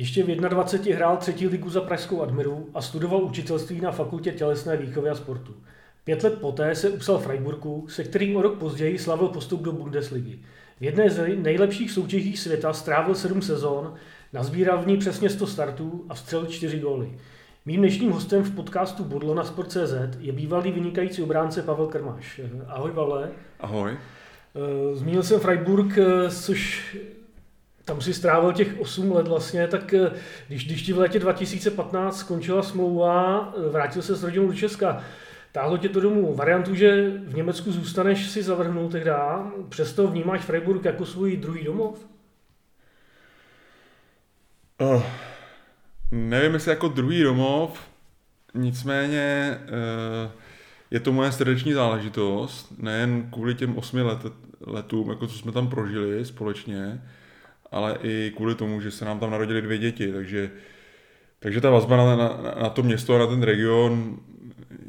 Ještě v 21 hrál třetí ligu za Pražskou Admiru a studoval učitelství na fakultě tělesné výchovy a sportu. Pět let poté se upsal Freiburgu, se kterým o rok později slavil postup do Bundesligy. V jedné z nejlepších soutěží světa strávil sedm sezón, nazbíral v ní přesně 100 startů a vstřelil čtyři góly. Mým dnešním hostem v podcastu Budlo na Sport.cz je bývalý vynikající obránce Pavel Krmáš. Ahoj, Pavle. Ahoj. Eh, zmínil jsem Freiburg, eh, což tam si strávil těch 8 let vlastně, tak eh, když, když ti v létě 2015 skončila smlouva, vrátil se s rodinou do Česka, táhlo tě to domů. Variantu, že v Německu zůstaneš, si zavrhnul tehdy, přesto vnímáš Freiburg jako svůj druhý domov? Oh, nevím, jestli jako druhý domov, nicméně je to moje srdeční záležitost, nejen kvůli těm osmi let, letům, jako co jsme tam prožili společně, ale i kvůli tomu, že se nám tam narodili dvě děti, takže, takže ta vazba na, na, na to město a na ten region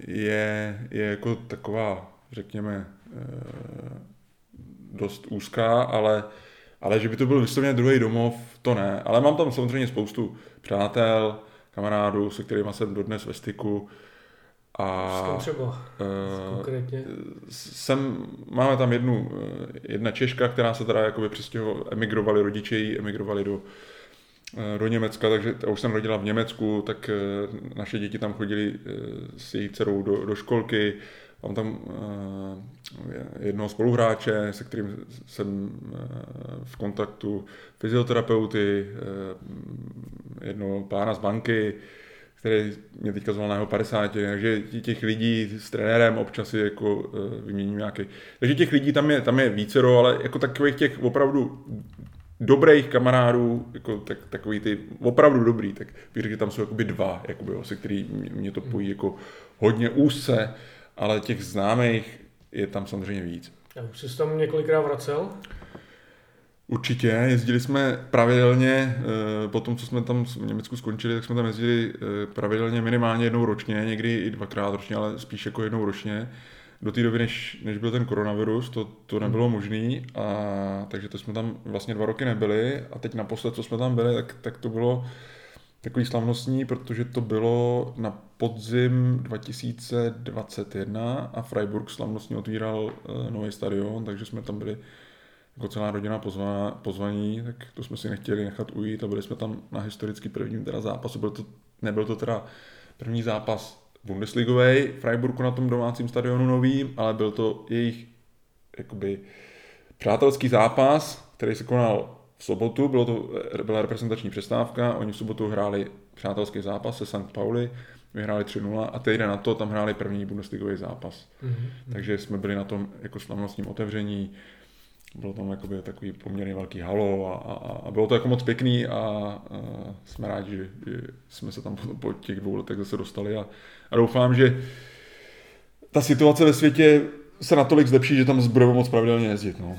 je, je jako taková, řekněme, eh, dost úzká, ale, ale že by to byl vysloveně druhý domov, to ne. Ale mám tam samozřejmě spoustu přátel, kamarádů, se kterými jsem dodnes ve styku. A třeba uh, konkrétně? Jsem, máme tam jednu, eh, jedna Češka, která se teda jakoby přestěhovala, emigrovali rodiče jí, emigrovali do, eh, do Německa, takže už jsem rodila v Německu, tak naše děti tam chodili s její dcerou do, do školky. Mám tam jednoho spoluhráče, se kterým jsem v kontaktu, fyzioterapeuty, jednoho pána z banky, který mě teďka zval na jeho 50, takže těch lidí s trenérem občas jako eh, vyměním nějaký. Takže těch lidí tam je, tam je vícero, ale jako takových těch opravdu dobrých kamarádů, jako tak, takový ty opravdu dobrý, tak bych řekl, že tam jsou jakoby dva, jakoby, se který mě to pojí jako hodně úzce, ale těch známých je tam samozřejmě víc. Já už jsi tam několikrát vracel? Určitě, jezdili jsme pravidelně, eh, po tom, co jsme tam v Německu skončili, tak jsme tam jezdili eh, pravidelně minimálně jednou ročně, někdy i dvakrát ročně, ale spíš jako jednou ročně. Do té doby, než, než byl ten koronavirus, to, to nebylo hmm. možné, a takže to jsme tam vlastně dva roky nebyli a teď naposled, co jsme tam byli, tak, tak to bylo takový slavnostní, protože to bylo na podzim 2021 a Freiburg slavnostně otvíral eh, nový stadion, takže jsme tam byli jako celá rodina pozvaná, pozvaní, tak to jsme si nechtěli nechat ujít a byli jsme tam na historicky prvním teda zápasu. Byl to, nebyl to teda první zápas Bundesligový Freiburgu na tom domácím stadionu novým, ale byl to jejich jakoby přátelský zápas, který se konal v sobotu, bylo to, byla reprezentační přestávka, oni v sobotu hráli přátelský zápas se St. Pauli, vyhráli 3-0 a týden na to tam hráli první Bundesligový zápas. Mm-hmm. Takže jsme byli na tom jako slavnostním otevření, bylo tam jakoby takový poměrně velký halo a, a, a bylo to jako moc pěkný a, a jsme rádi, že, že jsme se tam po, těch dvou letech zase dostali a, a doufám, že ta situace ve světě se natolik zlepší, že tam budeme moc pravidelně jezdit. No.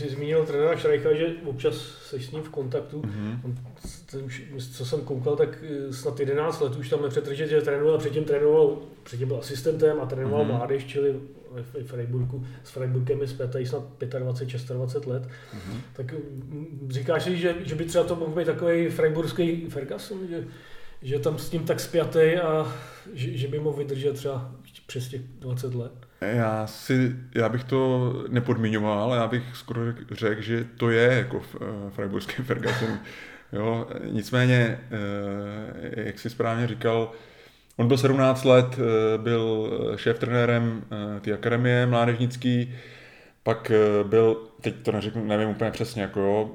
Jsi zmínil trenéra Šrajcha, že občas jsi s ním v kontaktu. Mm-hmm. už, co jsem koukal, tak eh, snad 11 let už tam nepřetržet, že trénoval, předtím trénoval, předtím byl asistentem a trénoval mm-hmm. mládež, čili v Freiburgu, s Freiburgem je zpětají snad 25, 26 let. Mm-hmm. Tak mm, říkáš si, že, že by třeba to mohl být takový freiburský Ferguson, že, že tam s tím tak spjatý a že, že by mohl vydržet třeba přes těch 20 let? Já, si, já bych to nepodmiňoval, já bych skoro řekl, že to je jako uh, freiburský Ferguson. Jo, nicméně, uh, jak jsi správně říkal, on byl 17 let, uh, byl šéf trenérem té akademie mládežnický, pak byl, teď to neřeknu, nevím úplně přesně, jako jo,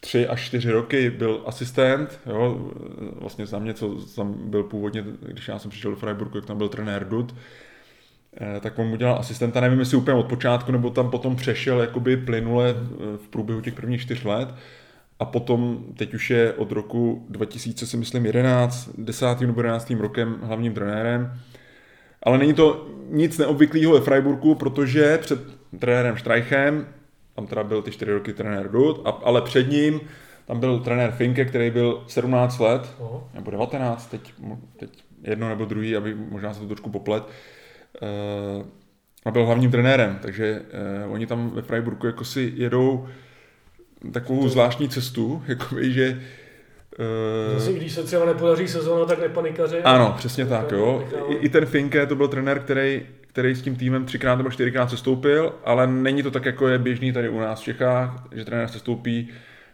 tři až čtyři roky byl asistent, jo, vlastně za mě, co tam byl původně, když já jsem přišel do Freiburgu, jak tam byl trenér Dud, eh, tak on mu dělal asistenta, nevím jestli úplně od počátku, nebo tam potom přešel jakoby plynule v průběhu těch prvních čtyř let. A potom, teď už je od roku 2000, si myslím, 11, 10. nebo 11. rokem hlavním trenérem. Ale není to nic neobvyklého ve Freiburgu, protože před trenérem Streichem, tam teda byl ty 4 roky trenér Dud, ale před ním tam byl trenér Finke, který byl 17 let, uh-huh. nebo 19, teď, teď jedno nebo druhý, aby možná se to trošku poplet. Uh, a byl hlavním trenérem, takže uh, oni tam ve Freiburgu jako si jedou takovou to... zvláštní cestu, jakoby, že Uh, Zase, když se třeba nepodaří sezóna, tak nepanikaře. Ano, přesně tak, jo. I, I ten Finke, to byl trenér, který, který s tím týmem třikrát nebo čtyřikrát sestoupil, ale není to tak, jako je běžný tady u nás v Čechách, že trenér sestoupí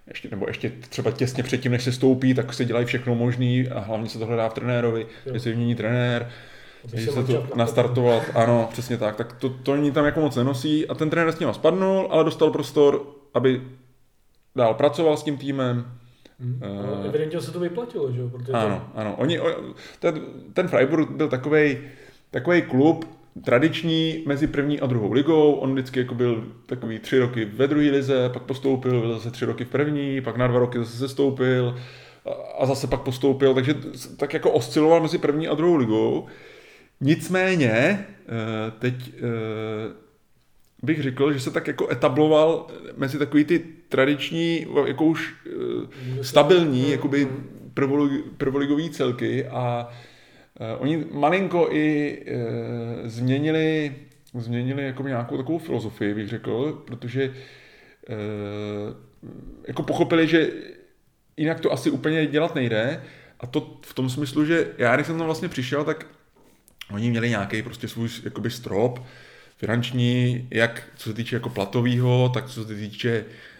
ještě, nebo ještě třeba těsně předtím, než se stoupí, tak se dělají všechno možný a hlavně se to hledá v trenérovi, že se vymění trenér, že se to nastartovat, ano, přesně tak, tak to, to ní tam jako moc nenosí a ten trenér s ním spadnul, ale dostal prostor, aby dál pracoval s tím týmem, Hmm. Uh, evidentně se to vyplatilo, že jo? Protože ano, to... ano. Oni, ten, ten Freiburg byl takový takový klub, tradiční mezi první a druhou ligou. On vždycky jako byl takový tři roky ve druhé lize, pak postoupil, byl zase tři roky v první, pak na dva roky zase sestoupil a zase pak postoupil, takže tak jako osciloval mezi první a druhou ligou. Nicméně, eh, teď eh, bych řekl, že se tak jako etabloval mezi takový ty tradiční, jako už eh, stabilní, jakoby prvoligový celky a oni malinko i uh, změnili, změnili jako nějakou takovou filozofii, bych řekl, protože uh, jako pochopili, že jinak to asi úplně dělat nejde. A to v tom smyslu, že já když jsem tam vlastně přišel, tak oni měli nějaký prostě svůj jakoby strop finanční, jak co se týče jako platového, tak co se týče Eh,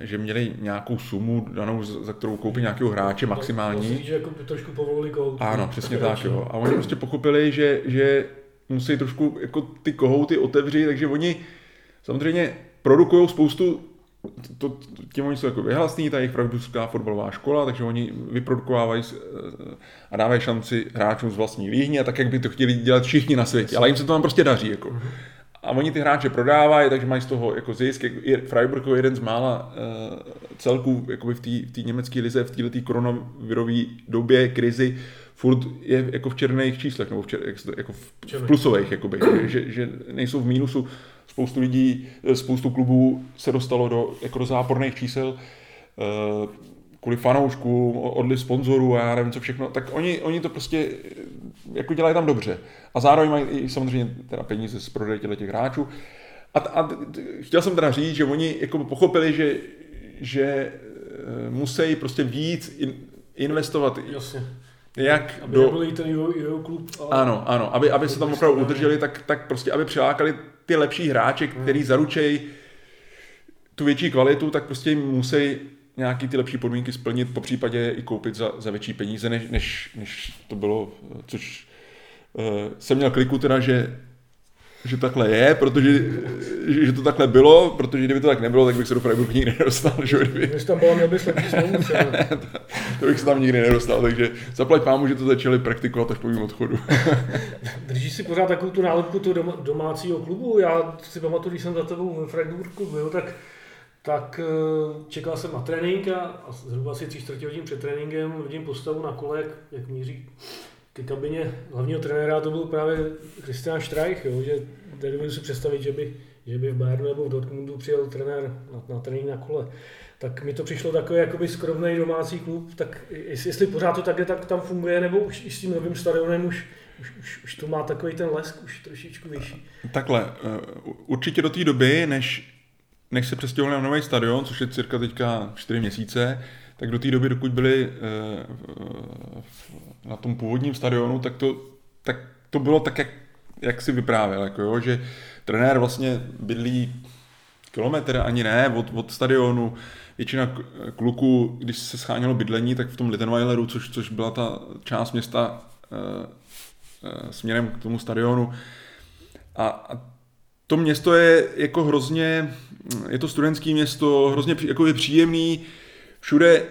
že měli nějakou sumu danou, za kterou koupí nějakého hráče maximální. Musí, že jako trošku povolili kout. Ano, přesně tak, jo. A oni prostě pochopili, že, že musí trošku jako ty kohouty otevřít, takže oni samozřejmě produkují spoustu to, to, tím oni jsou jako vyhlasní, ta jejich freiburská fotbalová škola, takže oni vyprodukovávají eh, a dávají šanci hráčům z vlastní líhně, tak jak by to chtěli dělat všichni na světě, ale jim se to tam prostě daří. Jako. A oni ty hráče prodávají, takže mají z toho jako zisk. Freiburg je jeden z mála uh, celků jakoby v té německé lize v této koronavirové době, krizi, furt je jako v černých číslech, nebo v, čer, jako v, v plusových, jakoby, že, že nejsou v mínusu. Spoustu lidí, eh, spoustu klubů se dostalo do, jako do záporných čísel. Uh, kvůli fanouškům, odliv sponzorů a já nevím co všechno, tak oni, oni to prostě jako dělají tam dobře. A zároveň mají i samozřejmě teda peníze z prodeje těch hráčů. A, a chtěl jsem teda říct, že oni jako pochopili, že, že eh, musí prostě víc in, investovat. Jasně. Jak aby do... ten jeho, jeho klub. Ale... Ano, ano, aby, aby se tam opravdu udrželi, tak, tak prostě, aby přilákali ty lepší hráče, hmm. který zaručejí tu větší kvalitu, tak prostě musí nějaký ty lepší podmínky splnit, po případě i koupit za, za větší peníze, než, než, než to bylo, což uh, jsem měl kliku teda, že že takhle je, protože že, že to takhle bylo, protože kdyby to tak nebylo, tak bych se do Freiburgu nikdy nedostal. Že kdyby... Když tam bylo, měl bys smlouvu, to bych se tam nikdy nedostal, takže zaplať pámu, že to začali praktikovat až po mým odchodu. Držíš si pořád takovou tu nálepku toho domácího klubu? Já si pamatuju, když jsem za tebou ve Freiburgu byl, tak tak eh, čekal jsem na trénink a zhruba asi tři čtvrtě hodin před tréninkem vidím postavu na kole, jak, míří ke kabině hlavního trenéra, to byl právě Christian Streich, jo, že nedovedu si představit, že by, že by v Bayernu nebo v Dortmundu přijel trenér na, na trénink na kole. Tak mi to přišlo takový jakoby skromný domácí klub, tak jestli, pořád to takhle tak tam funguje, nebo už s tím novým stadionem už, už, už, už to má takový ten lesk, už trošičku vyšší. Takhle, eh, určitě do té doby, než než se přestěhovali na nový stadion, což je cirka teďka 4 měsíce, tak do té doby, dokud byli eh, na tom původním stadionu, tak to, tak to bylo tak, jak, jak si vyprávěl, jako jo, že trenér vlastně bydlí kilometr ani ne od, od stadionu. Většina kluků, když se schánělo bydlení, tak v tom Littenweileru, což, což byla ta část města e, e, směrem k tomu stadionu. A, a to město je jako hrozně, je to studentské město, hrozně jako je příjemný, všude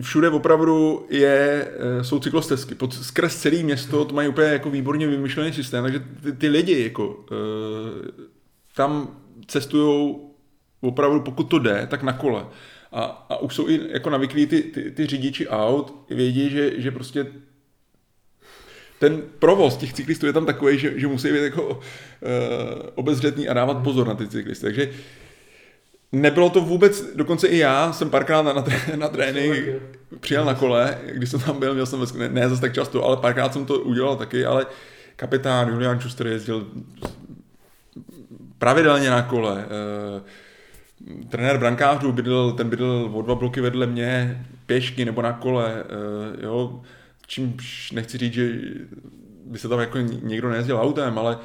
všude opravdu je, eh, jsou cyklostezky. Pod, skrz celé město to mají úplně jako výborně vymyšlený systém, takže ty, ty lidi jako, uh, tam cestují opravdu, pokud to jde, tak na kole. A, a už jsou i jako navyklí ty, ty, ty řidiči aut, vědí, že, že prostě ten provoz těch cyklistů je tam takový, že, že musí být jako uh, obezřetný a dávat pozor na ty cyklisty. Takže nebylo to vůbec, dokonce i já jsem párkrát na, na, na trénink přijel na kole, když jsem tam byl, měl jsem ne, ne zase tak často, ale párkrát jsem to udělal taky, ale kapitán Julian Schuster jezdil pravidelně na kole. Uh, trenér brankářů bydl, ten bydl o dva bloky vedle mě pěšky nebo na kole, uh, jo, čímž nechci říct, že by se tam jako někdo nejezdil autem, ale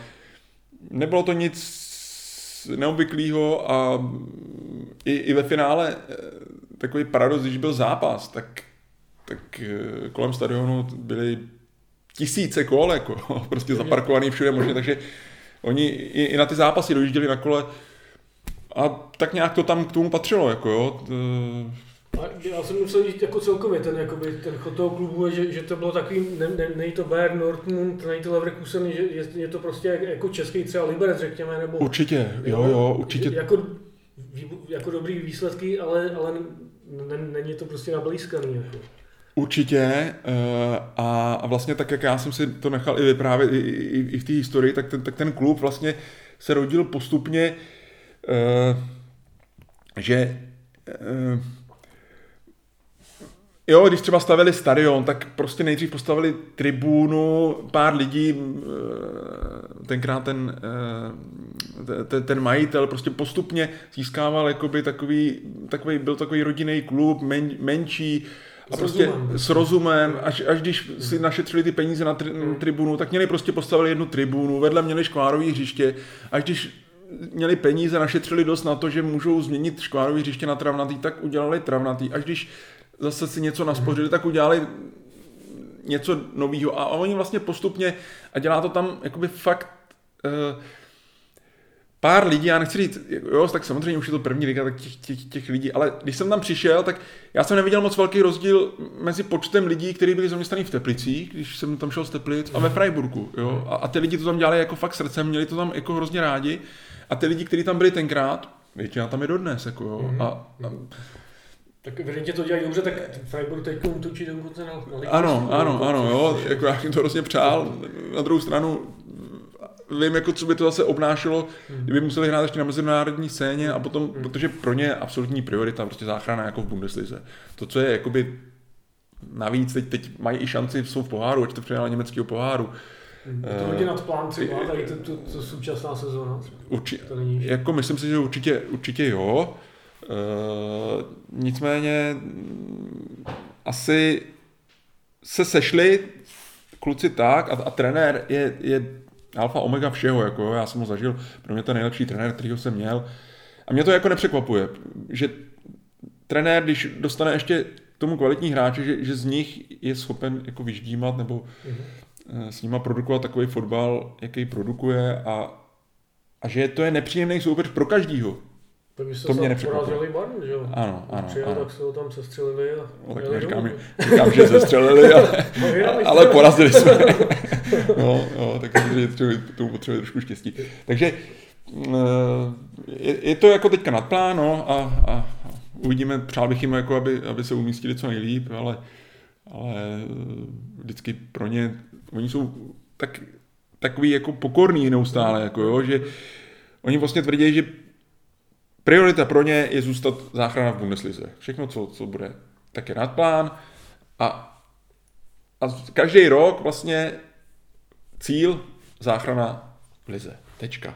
nebylo to nic neobvyklého a i, i ve finále eh, takový paradox, když byl zápas, tak, tak eh, kolem stadionu byly tisíce kol, jako, prostě zaparkovaný všude možně, takže oni i, i na ty zápasy dojížděli na kole a tak nějak to tam k tomu patřilo, jako jo. A já jsem musel říct jako celkově ten, jakoby, ten chod toho klubu, že, že to bylo takový, ne, ne, nej to Bayern, Dortmund, nej to Leverkusen, že je, je, to prostě jako český třeba Liberec, řekněme, nebo... Určitě, jo, jo, určitě. Jako, jako dobrý výsledky, ale, ale ne, není to prostě nablízkaný. Jako. Určitě eh, a, a vlastně tak, jak já jsem si to nechal i vyprávět i, i, i v té historii, tak ten, tak ten klub vlastně se rodil postupně, eh, že eh, Jo, když třeba stavili stadion, tak prostě nejdřív postavili tribúnu, pár lidí, eh, tenkrát ten, eh, ten, ten majitel prostě postupně získával jakoby takový, takový, byl takový rodinný klub, men, menší, a s prostě rozumem. s rozumem, až, až když si našetřili ty peníze na tri, na tribunu, tak měli prostě postavili jednu tribunu, vedle měli škvárový hřiště, až když měli peníze, našetřili dost na to, že můžou změnit škvárový hřiště na travnatý, tak udělali travnatý. Až když zase si něco naspořili, tak udělali něco nového a oni vlastně postupně, a dělá to tam jakoby fakt uh, pár lidí, já nechci říct, jo, tak samozřejmě už je to první liga tak těch, těch, těch lidí, ale když jsem tam přišel, tak já jsem neviděl moc velký rozdíl mezi počtem lidí, kteří byli zaměstnaní v Teplicích, když jsem tam šel z Teplic, a ve Freiburgu, jo, a, a ty lidi to tam dělali jako fakt srdcem, měli to tam jako hrozně rádi, a ty lidi, kteří tam byli tenkrát, většina tam je dodnes, jako jo, a, a tak evidentně to dělají dobře, tak Freiburg teď útočí dokonce na, na Ano, ano, ano, jo, jako já jim to hrozně přál. Na druhou stranu vím, jako co by to zase obnášelo, hmm. kdyby museli hrát ještě na mezinárodní scéně a potom, hmm. protože pro ně je absolutní priorita prostě záchrana jako v Bundeslize. To, co je jakoby navíc, teď, teď mají i šanci, jsou v poháru, ať to finále německého poháru. Hmm. Je to hodně nad plán třeba, tady to, to, to současná sezóna. Urči, to není, jako myslím si, že určitě, určitě jo. Uh, nicméně mm, asi se sešli kluci tak a, a trenér je, je alfa omega všeho, jako já jsem ho zažil, pro mě to je nejlepší trenér, kterýho jsem měl. A mě to jako nepřekvapuje, že trenér, když dostane ještě tomu kvalitní hráče, že, že z nich je schopen jako vyždímat nebo mm-hmm. s nima produkovat takový fotbal, jaký produkuje a, a že to je nepříjemný soupeř pro každýho. Tak to mě nepřekvapilo. Barn, že jo? Ano, ano. Přijel, ano. tak se ho tam sestřelili a no, tak neříkám, říkám, že sestřelili, ale, no, ale porazili jsme. no, no, tak je tomu potřebuje trošku štěstí. Takže eh, je, je to jako teďka nad plán, no, a, a uvidíme, přál bych jim, jako aby, aby se umístili co nejlíp, ale, ale vždycky pro ně, oni jsou tak, takový jako pokorný neustále, jako jo, že oni vlastně tvrdí, že Priorita pro ně je zůstat záchrana v Bundeslize. Všechno, co, co bude, tak je nadplán a, a každý rok vlastně cíl záchrana v lize. Tečka.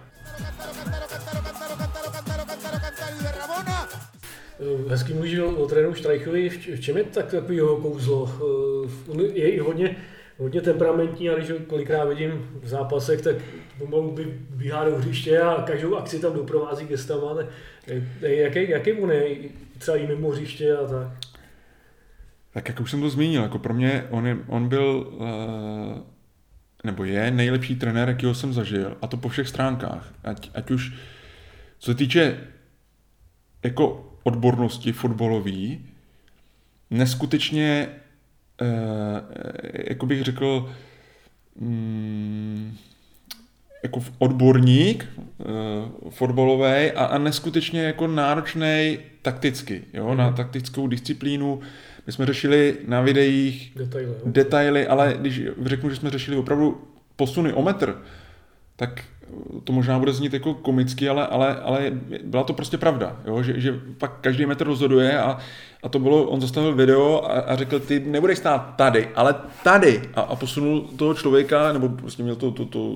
Hezký mluvil o trénu Štrajchovi. V čem je tak takový jeho kouzlo? Eh, je i hodně hodně temperamentní a když ho kolikrát vidím v zápasech, tak pomalu by bíhá do hřiště a každou akci tam doprovází gestama. Jaký, jaký on je třeba i mimo hřiště a tak? Tak jak už jsem to zmínil, jako pro mě on, je, on byl uh, nebo je nejlepší trenér, jakýho jsem zažil a to po všech stránkách. Ať, ať už co se týče jako odbornosti fotbalový, neskutečně, jako bych řekl, mm, jako odborník fotbalový a, a neskutečně jako náročný takticky, jo, mm. na mhm. taktickou disciplínu. My jsme řešili na videích detaily, detaily, ale když řeknu, že jsme řešili opravdu posuny o metr, tak to možná bude znít jako komicky, ale, ale, ale byla to prostě pravda, jo? Že, že pak každý metr rozhoduje a, a to bylo, on zastavil video a, a řekl, ty nebudeš stát tady, ale tady. A, a posunul toho člověka, nebo prostě měl to, to, to,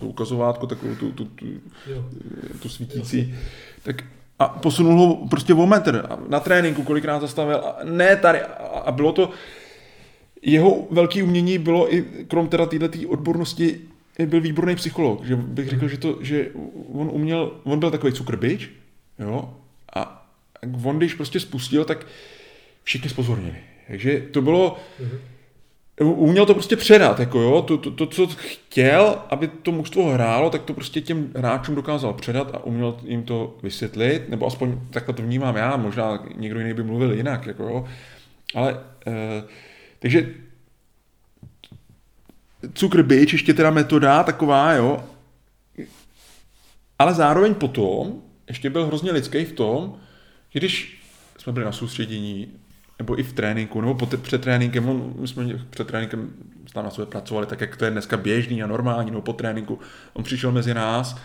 to ukazovátko, takovou tu, tu, tu, tu svítící, tak a posunul ho prostě o metr na tréninku, kolikrát zastavil a ne tady. A, a bylo to, jeho velký umění bylo i krom teda této odbornosti byl výborný psycholog, že bych řekl, že, to, že on uměl, on byl takový cukrbič, jo, a on když prostě spustil, tak všichni spozornili. Takže to bylo, uměl to prostě předat, jako jo, to, to, to, co chtěl, aby to mužstvo hrálo, tak to prostě těm hráčům dokázal předat a uměl jim to vysvětlit, nebo aspoň takhle to vnímám já, možná někdo jiný by mluvil jinak, jako jo, ale, e, takže cukr byč, ještě teda metoda taková, jo. Ale zároveň potom ještě byl hrozně lidský v tom, že když jsme byli na soustředění, nebo i v tréninku, nebo po před tréninkem, on, my jsme před tréninkem tam na sobě pracovali tak, jak to je dneska běžný a normální, nebo po tréninku, on přišel mezi nás,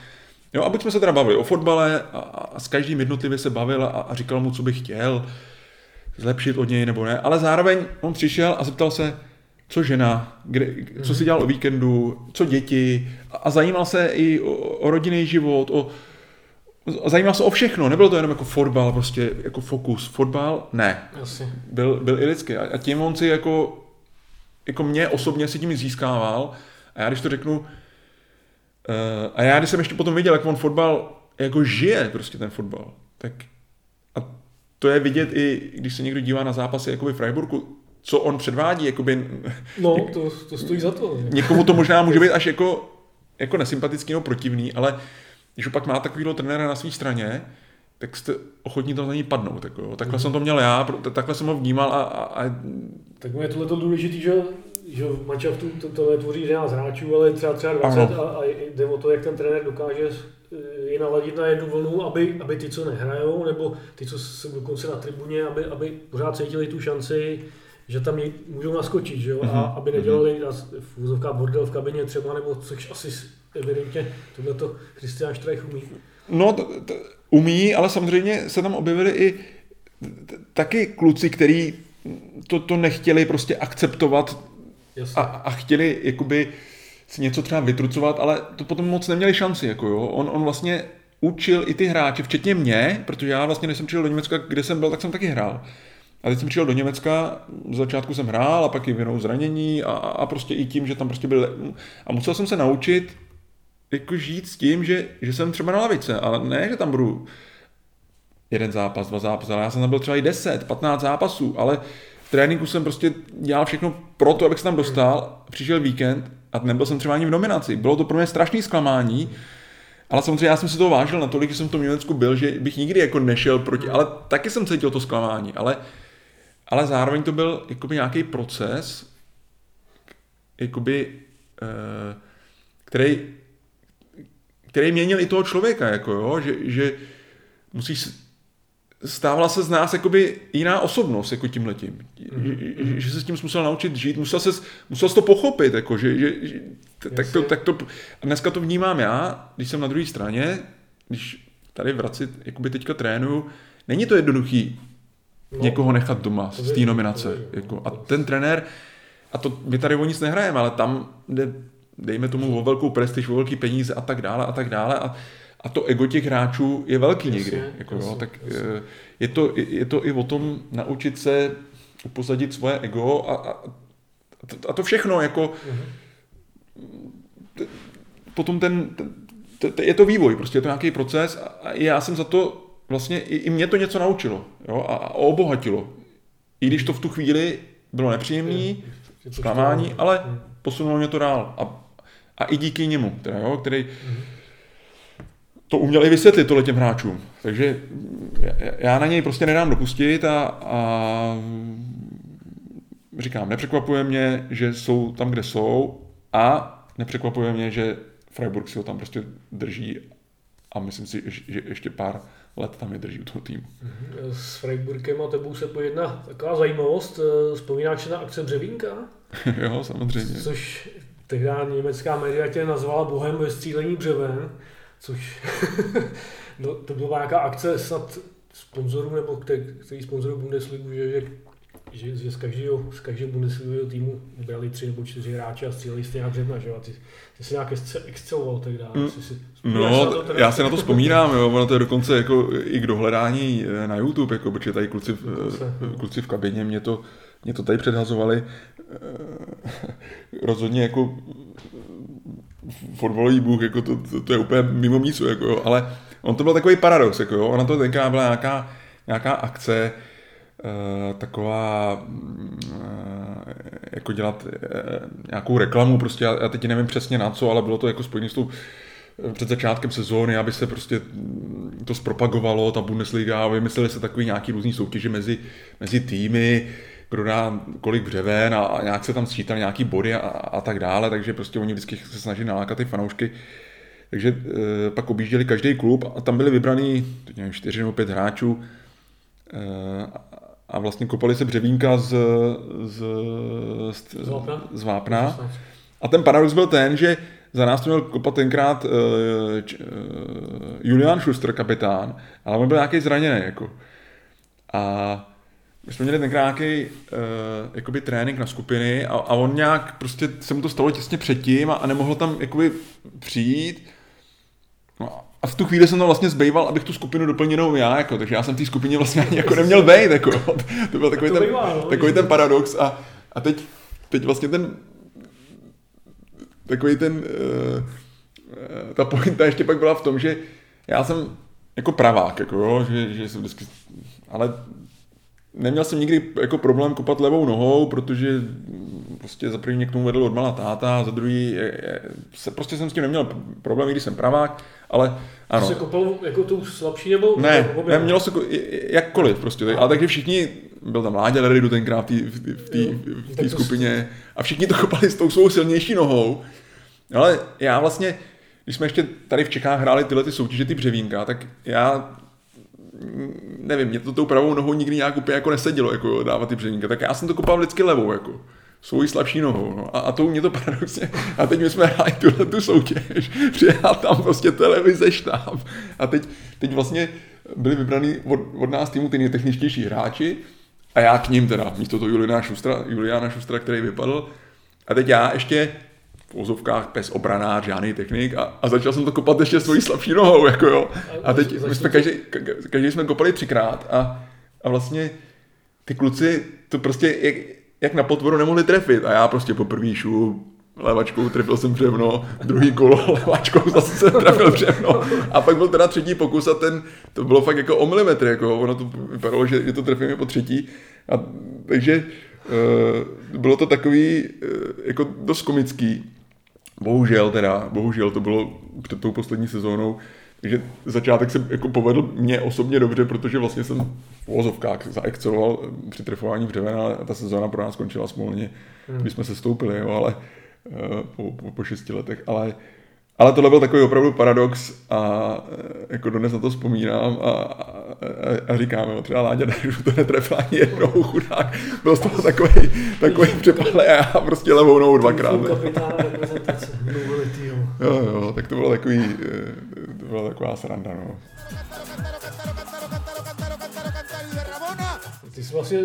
Jo, a buď jsme se teda bavili o fotbale a, a s každým jednotlivě se bavil a, a říkal mu, co by chtěl zlepšit od něj nebo ne, ale zároveň on přišel a zeptal se, co žena, kde, co si dělal o víkendu, co děti a zajímal se i o, o rodinný život, o, zajímal se o všechno, nebylo to jenom jako fotbal, prostě jako fokus. Fotbal, ne. Asi. Byl, byl i lidský. A, a tím on si jako, jako mě osobně si tím získával. A já když to řeknu, uh, a já když jsem ještě potom viděl, jak on fotbal jako žije prostě ten fotbal, tak a to je vidět i, když se někdo dívá na zápasy jako v Freiburgu, co on předvádí, jakoby... No, to, to stojí za to. Někomu to možná může být až jako, jako nesympatický nebo protivný, ale když pak má takovýhle trenéra na své straně, tak jste ochotní to za ní padnout. Jako, jo. Takhle mm. jsem to měl já, takhle jsem ho vnímal a... a, a... Tak je tohle důležité, že, že v manšaftu to, to netvoří 11 hráčů, ale třeba třeba 20 a, a, jde o to, jak ten trenér dokáže je naladit na jednu vlnu, aby, aby ty, co nehrajou, nebo ty, co jsou dokonce na tribuně, aby, aby pořád cítili tu šanci že tam můžou naskočit, že jo? Mm-hmm. a mhm. aby nedělali v úzovkách bordel v kabině třeba, nebo což asi evidentně tohle to Christian Streich umí. No, to, to, umí, ale samozřejmě se tam objevili i taky kluci, kteří to, to nechtěli prostě akceptovat a, a chtěli jakoby si něco třeba vytrucovat, ale to potom moc neměli šanci. Jako jo. On, on vlastně učil i ty hráče, včetně mě, protože já vlastně, než jsem přijel do Německa, kde jsem byl, tak jsem taky hrál. A teď jsem přijel do Německa, z začátku jsem hrál a pak i vinou zranění a, a prostě i tím, že tam prostě byl... A musel jsem se naučit jako žít s tím, že, že jsem třeba na lavice, ale ne, že tam budu jeden zápas, dva zápasy, ale já jsem tam byl třeba i 10, 15 zápasů, ale v tréninku jsem prostě dělal všechno pro to, abych se tam dostal, přišel víkend a nebyl jsem třeba ani v nominaci. Bylo to pro mě strašný zklamání, ale samozřejmě já jsem si to vážil natolik, že jsem v tom Německu byl, že bych nikdy jako nešel proti, ale taky jsem cítil to zklamání, ale ale zároveň to byl jakoby nějaký proces, jakoby, eh, který, který měnil i toho člověka, jako jo, že, že musíš stávala se z nás jakoby jiná osobnost jako tím letím. Mm-hmm. Že, že se s tím musel naučit žít, musel se, musel to pochopit, jako, že, že, že tak, to, tak to, a dneska to vnímám já, když jsem na druhé straně, když tady v Raci jakoby teďka trénuju, není to jednoduchý no, někoho nechat doma z té nominace. Jako. A ten trenér, a to my tady o nic nehrajeme, ale tam jde, dejme tomu o velkou prestiž, o velký peníze a tak dále a tak dále. A, a to ego těch hráčů je velký jasně, někdy. Jako, jasně, jo, tak jasně. Eh, je, to, je to i o tom naučit se upozadit svoje ego a, a, a to všechno jako uh-huh. potom ten, ten, je to vývoj, prostě je to nějaký proces a já jsem za to vlastně i, i mě to něco naučilo jo, a, a obohatilo. I když to v tu chvíli bylo nepříjemné, zklamání, ale posunulo mě to dál. A, a i díky němu, teda, jo, který to uměl i vysvětlit tohle těm hráčům. Takže já na něj prostě nedám dopustit a, a říkám, nepřekvapuje mě, že jsou tam, kde jsou a nepřekvapuje mě, že Freiburg si ho tam prostě drží a myslím si, že ještě pár let tam je drží u toho týmu. Mhm. S Freiburgem a tebou se pojedná taková zajímavost. Vzpomínáš na akce Břevínka? jo, samozřejmě. Což tehdy německá média tě nazvala bohem ve střílení břeven, což no, to byla nějaká akce snad sponzorů, nebo který, který sponzorů Bundesligu, že, že že, že z každého, z každého Bundesligového týmu brali tři nebo čtyři hráče a stříleli stejná břevna, že jo? A ty, ty jsi nějak exceloval tehdy. Mm. Si, no, to, teda... já si na to vzpomínám, jo, ono to je dokonce jako i k dohledání eh, na YouTube, jako, protože tady kluci v, eh, kluci v kabině mě to, mě to tady předhazovali. Eh, rozhodně jako fotbalový bůh, jako to, to, to, je úplně mimo mísu, jako, jo, ale on to byl takový paradox, jako, jo, ona to tenkrát byla nějaká, nějaká akce, taková eh, jako dělat eh, nějakou reklamu, prostě já teď nevím přesně na co, ale bylo to jako spojené s tou před začátkem sezóny, aby se prostě to zpropagovalo, ta Bundesliga, vymysleli se takový nějaký různý soutěže mezi, mezi týmy, kdo dá kolik břeven a, a nějak se tam sčítal nějaký body a, a tak dále, takže prostě oni vždycky se snaží nalákat ty fanoušky. Takže e, pak objížděli každý klub a tam byli vybraný, nevím, čtyři nebo pět hráčů e, a vlastně kopali se břevínka z, z, z, z vápna. A ten paradox byl ten, že za nás to měl kopat tenkrát uh, č, uh, Julian Schuster, kapitán, ale on byl nějaký zraněný. Jako. A my jsme měli tenkrát nějaký uh, jakoby trénink na skupiny a, a on nějak prostě se mu to stalo těsně předtím a, a nemohl tam jakoby přijít. No, a v tu chvíli jsem tam vlastně zbýval, abych tu skupinu doplnil já, jako, takže já jsem v té skupině vlastně ani jako neměl být, jako, to byl takový, ten, no, takový ten paradox a, a teď, teď vlastně ten takový ten uh, ta pointa ještě pak byla v tom, že já jsem jako pravák, jako jo, že, že jsem vždycky, ale neměl jsem nikdy jako problém kopat levou nohou, protože prostě za první mě k tomu vedl od malá táta, a za druhý je, je, se, prostě jsem s tím neměl problém, když jsem pravák, ale ano. Jsi se kopal jako tu slabší nebo? Ne, ne mělo se jakkoliv prostě, ale takže všichni, byl tam Láďa Leridu tenkrát v té skupině a všichni to kopali s tou svou silnější nohou, ale já vlastně, když jsme ještě tady v Čechách hráli tyhle ty soutěže, ty břevínka, tak já nevím, mě to tou pravou nohou nikdy nějak úplně jako nesedělo, jako dávat ty břevínka, tak já jsem to kopal vždycky levou, jako svojí slabší nohou. No. A, a to mě to paradoxně. A teď my jsme hráli tuhle tu soutěž, přijel tam prostě televize štáb. A teď, teď vlastně byli vybraný od, od nás týmu ty nejtechničtější hráči a já k ním teda, místo toho Juliana Šustra, Juliana Šustra, který vypadl. A teď já ještě v ozovkách bez obranář, žádný technik a, a začal jsem to kopat ještě svojí slabší nohou, jako jo. A teď my jsme každý, každý jsme kopali třikrát a, a vlastně ty kluci to prostě, jak, jak na potvoru nemohli trefit. A já prostě po první šu levačkou trefil jsem břevno, druhý kolo levačkou zase jsem trefil břevno. A pak byl teda třetí pokus a ten, to bylo fakt jako o milimetr, jako ono to vypadalo, že, že to trefíme po třetí. A takže uh, bylo to takový uh, jako dost komický. Bohužel teda, bohužel to bylo před tou poslední sezónou, takže začátek se jako povedl mě osobně dobře, protože vlastně jsem v vozovkách zaexceloval při trefování břeven, ale ta sezóna pro nás skončila smolně, hmm. když jsme se stoupili, jo, ale eh, po, po, po šesti letech, ale ale tohle byl takový opravdu paradox a eh, jako dnes na to vzpomínám a, a, a říkáme, no, třeba Láďa Dažu to netrefil ani jednou, chudák. Byl z toho takový, takový přepadlý a já prostě levou nohou dvakrát. Jo, jo, tak to bylo takový, eh, to byla taková sranda, no. Ty jsi vlastně,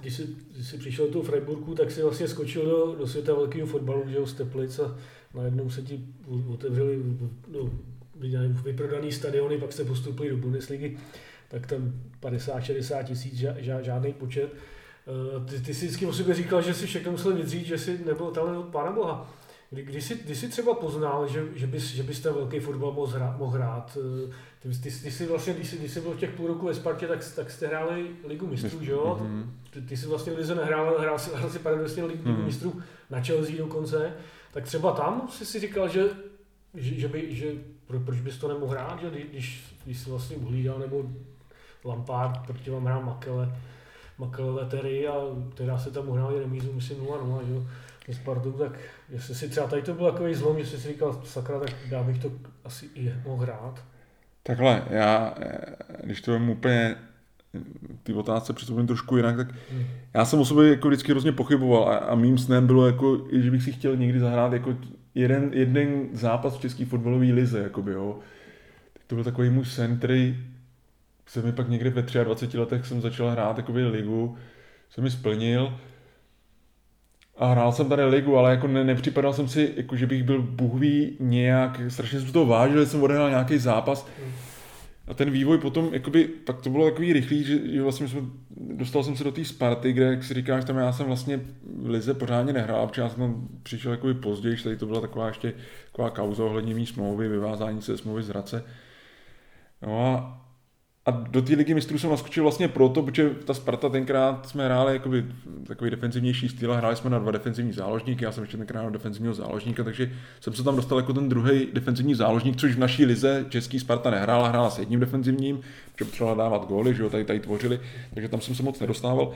když jsi, když jsi přišel do Freiburgu, tak jsi vlastně skočil do, do světa velkého fotbalu, že jo, z Teplic a najednou se ti otevřeli no, vyprodaný stadiony, pak jste postupili do Bundesligy, tak tam 50-60 tisíc, žádný počet. Eh, ty, ty jsi vždycky o sobě říkal, že si všechno musel vydřít, že jsi nebyl talent od Pána Boha. Kdy, kdy, jsi, kdy jsi třeba poznal, že, že, bys, že bys ten velký fotbal mohl hrát? Mohl hrát? Eh, ty, ty, ty jsi vlastně, když jsi, když jsi byl v těch půl roku ve Spartě, tak, tak jste hráli Ligu mistrů, že jo? Mm-hmm. Ty, ty jsi vlastně v Lize nehrál, hrál si, hrál si paradoxně Ligu mm-hmm. mistrů na Chelsea dokonce. Tak třeba tam jsi si říkal, že, že, že, by, že pro, proč bys to nemohl hrát, že když, když jsi vlastně uhlídal, nebo Lampard proti vám hrál Makele, makal letery a teda se tam uhráli remízu, myslím 0-0, že jo, se Spartou, tak jestli si třeba tady to byl takový zlom, že jsi si říkal, sakra, tak já bych to asi i mohl hrát. Takhle, já, když to vím úplně ty otázce přistupujeme trošku jinak, tak hmm. já jsem o sobě jako vždycky hrozně pochyboval a, a mým snem bylo, jako, že bych si chtěl někdy zahrát jako jeden, jeden zápas v české fotbalové lize, jakoby, jo. Tak to byl takový můj sen, který se mi pak někdy ve 23 letech jsem začal hrát jakoby ligu, jsem mi splnil a hrál jsem tady ligu, ale jako ne, nepřipadal jsem si, jako že bych byl buhví nějak, strašně jsem to vážil, že jsem odehrál nějaký zápas. A ten vývoj potom, jakoby, tak to bylo takový rychlý, že, že vlastně jsme, dostal jsem se do té Sparty, kde, jak si říkáš, tam já jsem vlastně v Lize pořádně nehrál, protože já jsem tam přišel jakoby později, tady to byla taková ještě taková kauza ohledně mý smlouvy, vyvázání se smlouvy z Hradce. No a a do té ligy mistrů jsem naskočil vlastně proto, protože ta Sparta tenkrát jsme hráli jakoby takový defenzivnější styl, hráli jsme na dva defenzivní záložníky, já jsem ještě tenkrát na defenzivního záložníka, takže jsem se tam dostal jako ten druhý defenzivní záložník, což v naší lize český Sparta nehrála, hrála s jedním defenzivním, protože potřebovala dávat góly, že jo, tady, tady tvořili, takže tam jsem se moc nedostával.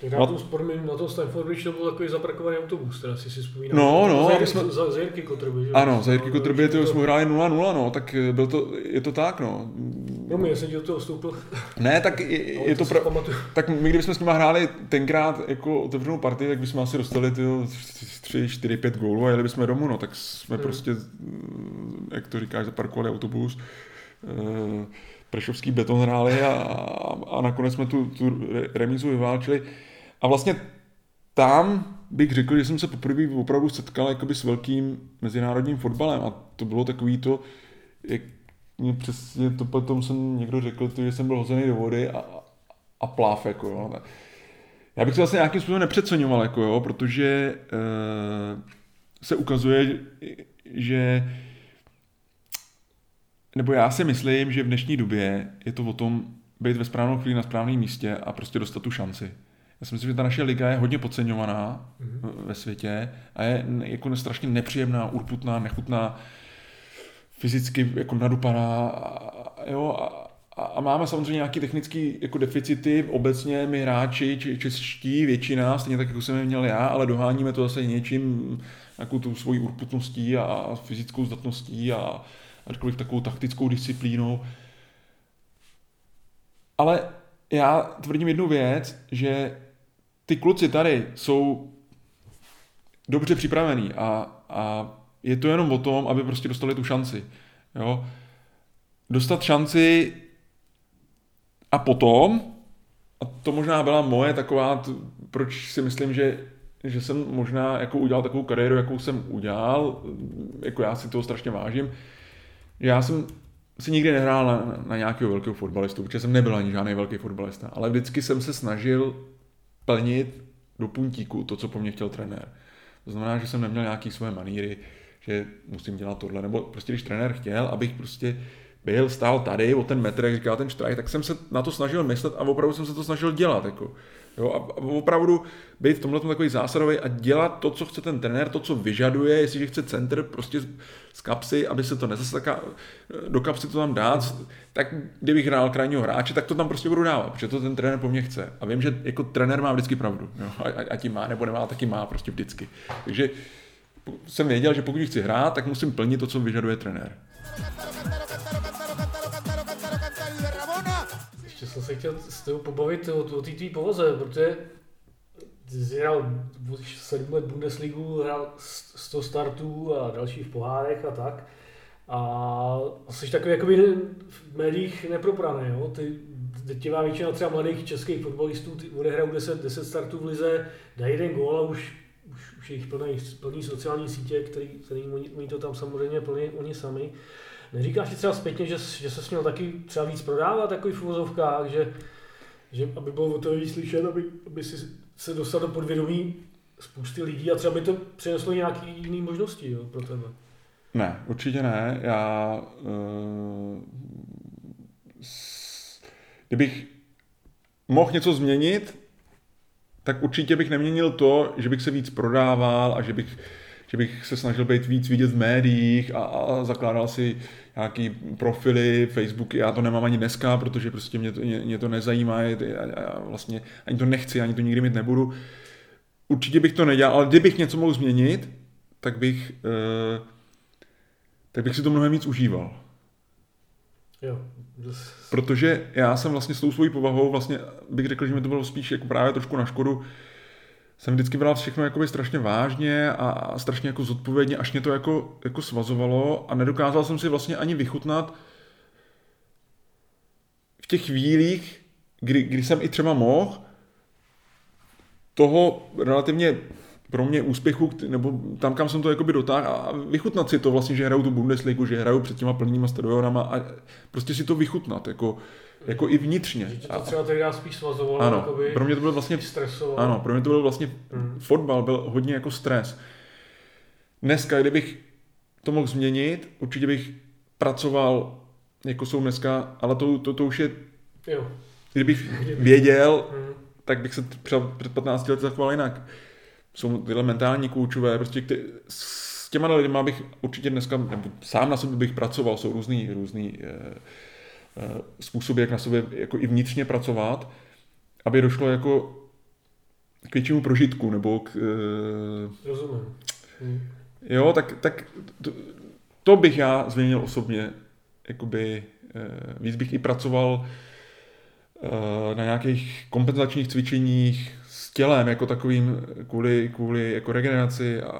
Tak na, no, sport, na to Stanford Bridge to byl takový zaparkovaný autobus, teda si si vzpomínám. No, no. Za, jsme... za, za Jirky Kotrby, že? Ano, za Jirky Kotrby to jsme hráli 0-0, no, tak byl to, je to tak, no. No, my jsem ti do toho vstoupil. Ne, tak je, je to, pra... Tak my, kdybychom s nimi hráli tenkrát jako otevřenou partii, tak bychom asi dostali ty 3, 4, 5 gólů a jeli bychom domů, no, tak jsme hmm. prostě, jak to říkáš, zaparkovali autobus. Uh, prešovský beton hráli a, a, a nakonec jsme tu, tu remízu vyválčili. A vlastně tam bych řekl, že jsem se poprvé opravdu setkal jakoby s velkým mezinárodním fotbalem a to bylo takový to, jak mě přesně to potom jsem někdo řekl, to, že jsem byl hozený do vody a, a pláv, jako jo. Já bych to vlastně nějakým způsobem nepřeceňoval, jako jo, protože e, se ukazuje, že nebo já si myslím, že v dnešní době je to o tom být ve správnou chvíli na správném místě a prostě dostat tu šanci. Já si myslím, že ta naše liga je hodně podceňovaná mm-hmm. ve světě a je jako strašně nepříjemná, urputná, nechutná, fyzicky jako nadupaná. Jo, a, a máme samozřejmě nějaké technické jako deficity, obecně my hráči, čeští, většina, stejně tak, jako jsem je měl já, ale doháníme to zase něčím, nějakou tu svojí urputností a fyzickou zdatností a, a takovou taktickou disciplínou. Ale já tvrdím jednu věc, že ty kluci tady jsou dobře připravený a, a je to jenom o tom, aby prostě dostali tu šanci. Jo? Dostat šanci a potom, a to možná byla moje taková, proč si myslím, že, že jsem možná jako udělal takovou kariéru, jakou jsem udělal, jako já si toho strašně vážím, já jsem si nikdy nehrál na, na nějakého velkého fotbalistu, protože jsem nebyl ani žádný velký fotbalista, ale vždycky jsem se snažil plnit do puntíku to, co po mně chtěl trenér. To znamená, že jsem neměl nějaký své maníry, že musím dělat tohle, nebo prostě když trenér chtěl, abych prostě byl, stál tady o ten metr, jak říkal ten štrajk, tak jsem se na to snažil myslet a opravdu jsem se to snažil dělat. Jako. Jo, a opravdu být v tomhle takový zásadový a dělat to, co chce ten trenér, to, co vyžaduje, jestliže chce center prostě z kapsy, aby se to nezasaká, do kapsy to tam dát, tak kdybych hrál krajního hráče, tak to tam prostě budu dávat, protože to ten trenér po mně chce. A vím, že jako trenér má vždycky pravdu. Jo, a, a tím má nebo nemá, taky má prostě vždycky. Takže jsem věděl, že pokud chci hrát, tak musím plnit to, co vyžaduje trenér. Ještě jsem se chtěl s tebou pobavit o, o té tvý povaze, protože jsi hrál 7 let Bundesligu, hrál 100 startů a další v pohárech a tak. A jsi takový jakoby v médiích nepropraný, jo? Ty, většina třeba mladých českých fotbalistů ty odehrajou 10, 10 startů v lize, dají jeden gól a už už, už je jich plný, plný sociální sítě, který, který oni, oni, to tam samozřejmě plní oni sami. Neříkáš ti třeba zpětně, že, že se měl taky třeba víc prodávat takový v uvozovkách, že, že aby bylo o to víc slyšet, aby, aby si se dostal do podvědomí spousty lidí a třeba by to přineslo nějaké jiné možnosti jo, pro tebe? Ne, určitě ne. Já uh, kdybych mohl něco změnit, tak určitě bych neměnil to, že bych se víc prodával a že bych že bych se snažil být víc vidět v médiích a, a zakládal si nějaký profily, Facebooky, já to nemám ani dneska, protože prostě mě to, mě, mě to nezajímá, já, já vlastně ani to nechci, ani to nikdy mít nebudu. Určitě bych to nedělal, ale kdybych něco mohl změnit, tak bych, uh, tak bych si to mnohem víc užíval. Jo. Protože já jsem vlastně s tou svojí povahou, vlastně bych řekl, že mi to bylo spíš jako právě trošku na škodu, jsem vždycky bral všechno jakoby strašně vážně a, strašně jako zodpovědně, až mě to jako, jako svazovalo a nedokázal jsem si vlastně ani vychutnat v těch chvílích, kdy, kdy jsem i třeba mohl, toho relativně pro mě úspěchu, nebo tam, kam jsem to jakoby dotáhl a vychutnat si to vlastně, že hraju tu Bundesligu, že hraju před těma plnýma stadionama a prostě si to vychutnat, jako, jako i vnitřně. Že to třeba tehdy spíš svazovalo, ano, jakoby, pro mě to bylo vlastně, stresovalo. ano, pro mě to byl vlastně, hmm. fotbal byl hodně jako stres. Dneska, kdybych to mohl změnit, určitě bych pracoval, jako jsou dneska, ale to, to, to už je, jo. kdybych věděl, hmm. tak bych se třeba před 15 lety zachoval jinak jsou tyhle mentální kůčové, prostě ty, s těma lidmi bych určitě dneska, nebo sám na sobě bych pracoval, jsou různý, různý e, e, způsoby, jak na sobě jako i vnitřně pracovat, aby došlo jako k většímu prožitku, nebo k... E, Rozumím. Hmm. Jo, tak, tak to, to bych já změnil osobně, jakoby e, víc bych i pracoval e, na nějakých kompenzačních cvičeních, tělem jako takovým kvůli, kvůli jako regeneraci a,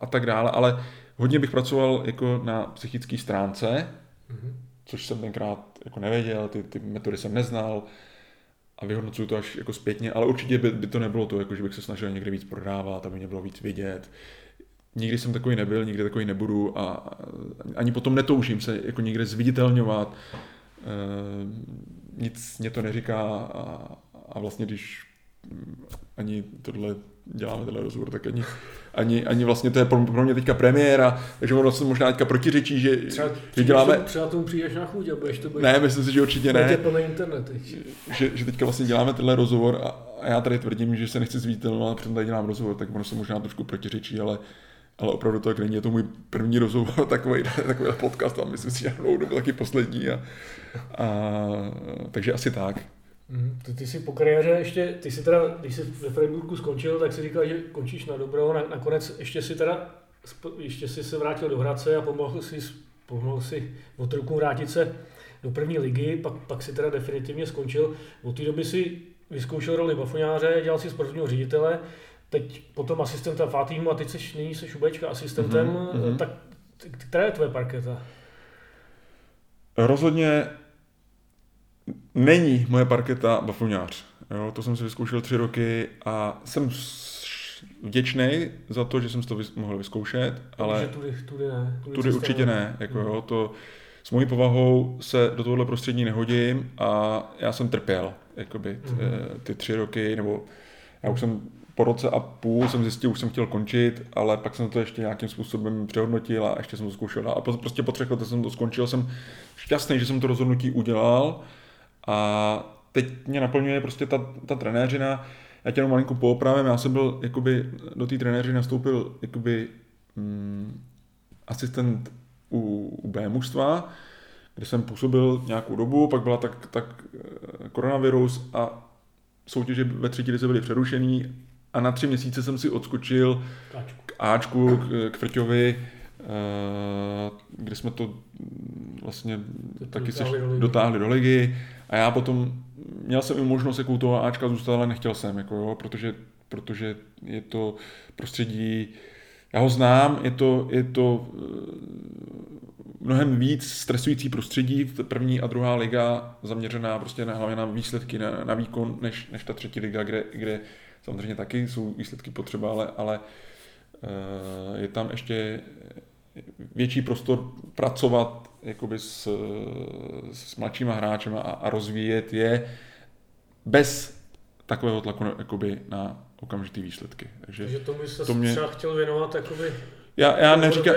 a tak dále, ale hodně bych pracoval jako na psychické stránce, mm-hmm. což jsem tenkrát jako nevěděl, ty, ty metody jsem neznal a vyhodnocuju to až jako zpětně, ale určitě by, by to nebylo to, jako že bych se snažil někde víc prodávat, aby mě bylo víc vidět. Nikdy jsem takový nebyl, nikdy takový nebudu a ani potom netoužím se jako někde zviditelňovat. E, nic mě to neříká a, a vlastně když ani tohle děláme tenhle rozhovor, tak ani, ani, ani vlastně to je pro, pro mě teďka premiéra, takže ono se možná teďka protiřečí, že, třeba, že děláme... Třeba tomu přijdeš na chuť a budeš to být... Ne, myslím si, že určitě ne. plný internet. Že, že, teďka vlastně děláme tenhle rozhovor a, a já tady tvrdím, že se nechci zvítelnovat, protože tady dělám rozhovor, tak ono se možná trošku protiřečí, ale ale opravdu to tak není, je to můj první rozhovor, takový, takový podcast a myslím si, že dobu taky poslední. A, a, takže asi tak. Mm, ty, ty jsi po kariéře ještě, ty jsi teda, když jsi ve Freiburgu skončil, tak si říkal, že končíš na dobro, na, nakonec ještě si teda, ještě si se vrátil do Hradce a pomohl si, pomohl si od roku vrátit se do první ligy, pak, pak si teda definitivně skončil. Od té doby si vyzkoušel roli bafoňáře, dělal si sportovního ředitele, teď potom asistenta Fatímu a teď seš, nyní seš Ubečka asistentem, mm-hmm. tak která je tvoje parketa? Rozhodně není moje parketa bafuňář. Jo, to jsem si vyzkoušel tři roky a jsem vděčný za to, že jsem to vys- mohl vyzkoušet, ale tudy, tudy, ne, tudy, tudy určitě ne. Jako, jo, to, s mojí povahou se do tohohle prostředí nehodím a já jsem trpěl jakoby, mm-hmm. ty tři roky, nebo já už jsem po roce a půl jsem zjistil, už jsem chtěl končit, ale pak jsem to ještě nějakým způsobem přehodnotil a ještě jsem to zkoušel. A prostě po třech letech jsem to skončil, jsem šťastný, že jsem to rozhodnutí udělal a teď mě naplňuje prostě ta, ta trenéřina. Já tě jenom malinko poopravím, já jsem byl, jakoby, do té trenéřiny nastoupil jakoby, mm, asistent u, u B mužstva, kde jsem působil nějakou dobu, pak byla tak, tak eh, koronavirus a soutěže ve třetí lize byly přerušený a na tři měsíce jsem si odskočil k Ačku, k, k Frťovi, eh, kde jsme to vlastně to taky se dotáhli do ligy a já potom, měl jsem i možnost jako u toho Ačka zůstat, ale nechtěl jsem, jako jo, protože, protože je to prostředí, já ho znám, je to, je to eh, mnohem víc stresující prostředí, první a druhá liga zaměřená prostě na, hlavně na výsledky, na, na výkon, než, než ta třetí liga, kde, kde samozřejmě taky jsou výsledky potřeba, ale, ale eh, je tam ještě větší prostor pracovat jakoby s, s mladšíma hráčem a, a rozvíjet je bez takového tlaku jakoby na okamžitý výsledky. Takže, Takže tomu se to mě... třeba chtěl věnovat jakoby já, já, neříkám,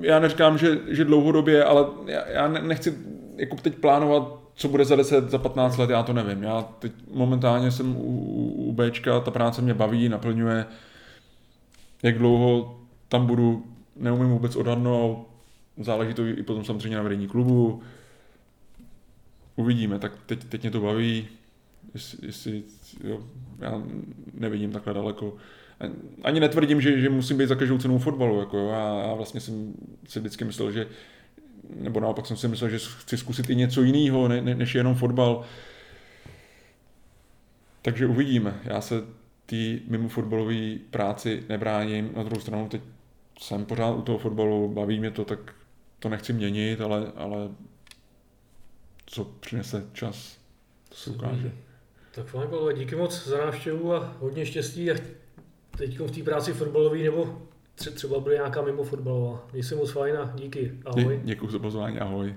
já neříkám, že, že dlouhodobě, ale já, já nechci jako teď plánovat, co bude za 10, za 15 let, já to nevím. Já teď momentálně jsem u, u Bčka, ta práce mě baví, naplňuje. Jak dlouho tam budu, neumím vůbec odhadnout, záleží to i potom samozřejmě na vedení klubu. Uvidíme, tak teď, teď mě to baví, jestli, jestli jo, já nevidím takhle daleko. Ani netvrdím, že, že musím být za každou cenu fotbalu. Jako, já, já vlastně jsem si vždycky myslel, že nebo naopak jsem si myslel, že chci zkusit i něco jiného, ne, ne, než jenom fotbal. Takže uvidíme. Já se té mimo fotbalové práci nebráním. Na druhou stranu teď jsem pořád u toho fotbalu, baví mě to, tak to nechci měnit, ale, ale co přinese čas, to se ukáže. Tak fajn, díky moc za návštěvu a hodně štěstí a teď v té práci fotbalové nebo třeba bude nějaká mimo fotbalová. Měj se moc fajn a díky. Ahoj. Děkuji za pozvání, ahoj.